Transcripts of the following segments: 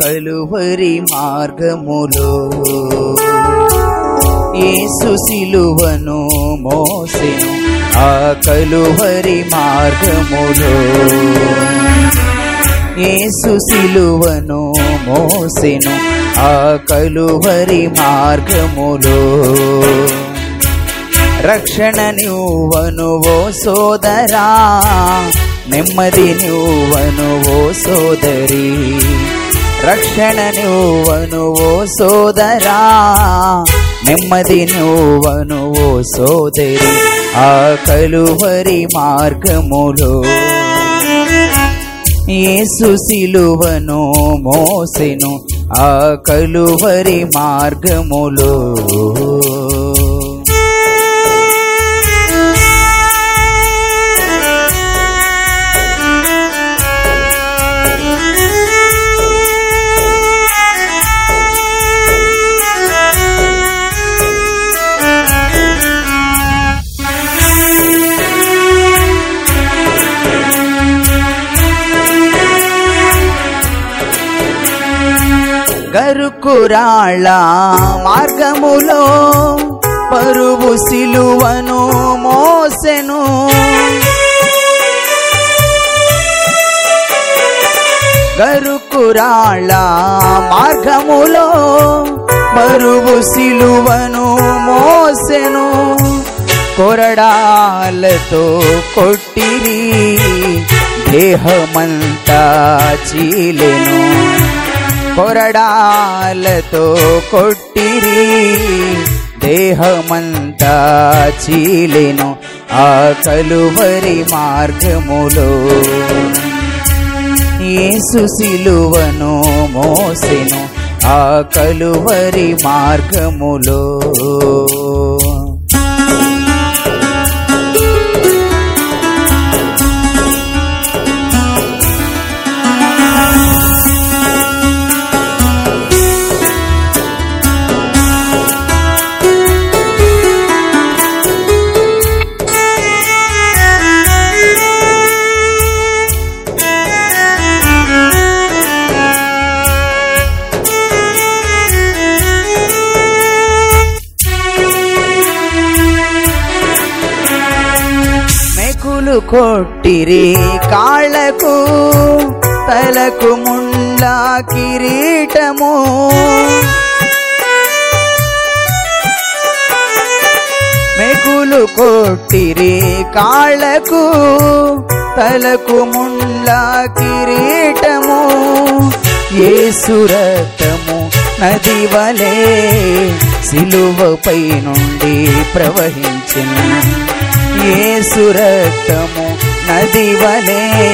కలువరి మార్గములో. ఏసు సిలువను మోసెను ఆ కలువరి మార్గములో. ఏసు సిలువను మోసెను ఆ కలువరి మార్గములో. రక్షణ నువ్వను ఓ సోదరా నెమ్మది నువ్వను ఓ సోదరి. రక్షణ నువ్వను ఓ సోదరా. నెమ్మది నువ్వను ఓ సోదరి. ఆ కలువరి మార్గములో. యేసు సిలువను మోసెను. ఆ కలువరి మార్గములో. గరుకురాళ్ళ మార్గములో పరువు సిలువను మోసెను. గరుకురాళ్ళ మార్గములో పరువు సిలువను మోసెను. కొరడాలతో కొట్టిరి దేహమంతా చీలెను. కొరడాలతో కొట్టిరి. దేహమంతా చీలెను ఆ కలువరి మార్గములో. యేసు సిలువను మోసెను ఆ కలువరి మార్గములో. కొట్టిరి కాళ్ళకు తలకు ముండ్ల కిరీటము. మెకులు కొట్టిరి కాళ్ళకు తలకు ముండ్ల కిరీటము. ఏసురక్తము నది వలె సిలువపై నుండి ప్రవహించిన. ఏసురక్తము నది వనే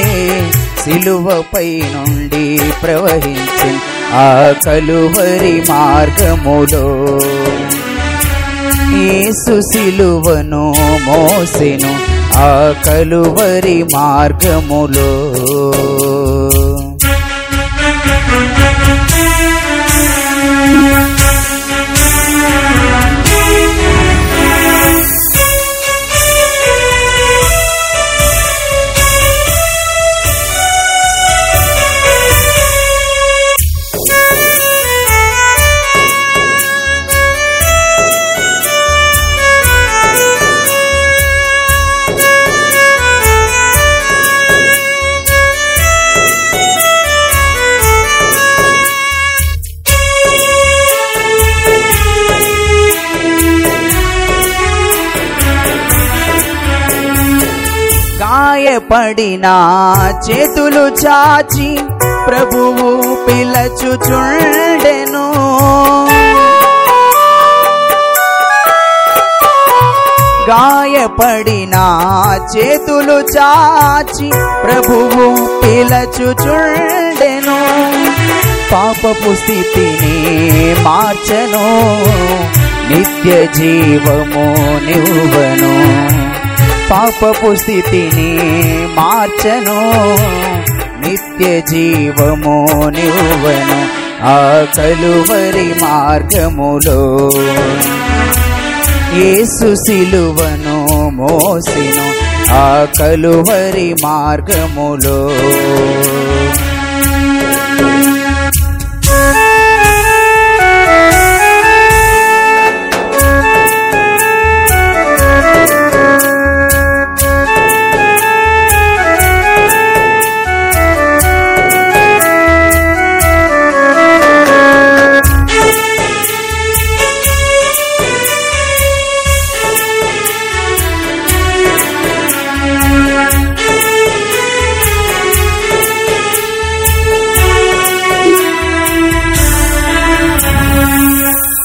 సిలువపై నుండి ప్రవహించిన. ఆ కలువరి మార్గములో యేసు సిలువను మోసెను. ఆ కలువరి మార్గములో పడినా చేతులు చాచి ప్రభువు పిలచుచుండెను. గాయపడిన చేతులు చాచి ప్రభువు పిలచుచుండెను. పాపపు స్థితిని మార్చను నిత్య జీవము నివ్వను. పాపపు స్థితిని మార్చను. నిత్య జీవము నివ్వను ఆ కలువరి మార్గములో. ఏసు సిలువను మోసిను ఆ కలువరి మార్గములో.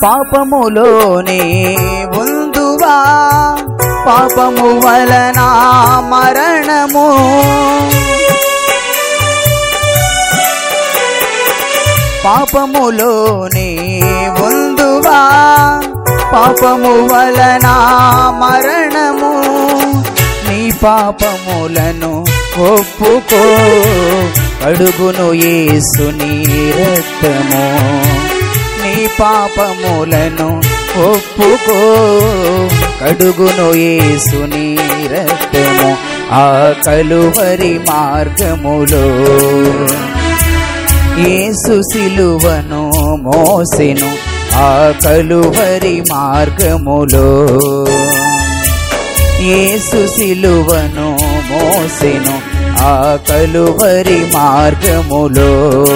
పాపములోనే ఉందువా? పాపము వలన మరణము. పాపములోనే ఉందువా? పాపము వలన మరణము. నీ పాపములను ఒప్పుకో. అడుగును యేసుని రక్తము. నీ పాపములను ఒప్పుకో. కడుగును యేసుని రక్తము ఆ కలువరి మార్గములో. ఏసు సిలువను మోసెను ఆ కలువరి మార్గములో. ఏసు సిలువను మోసెను ఆ కలువరి మార్గములో.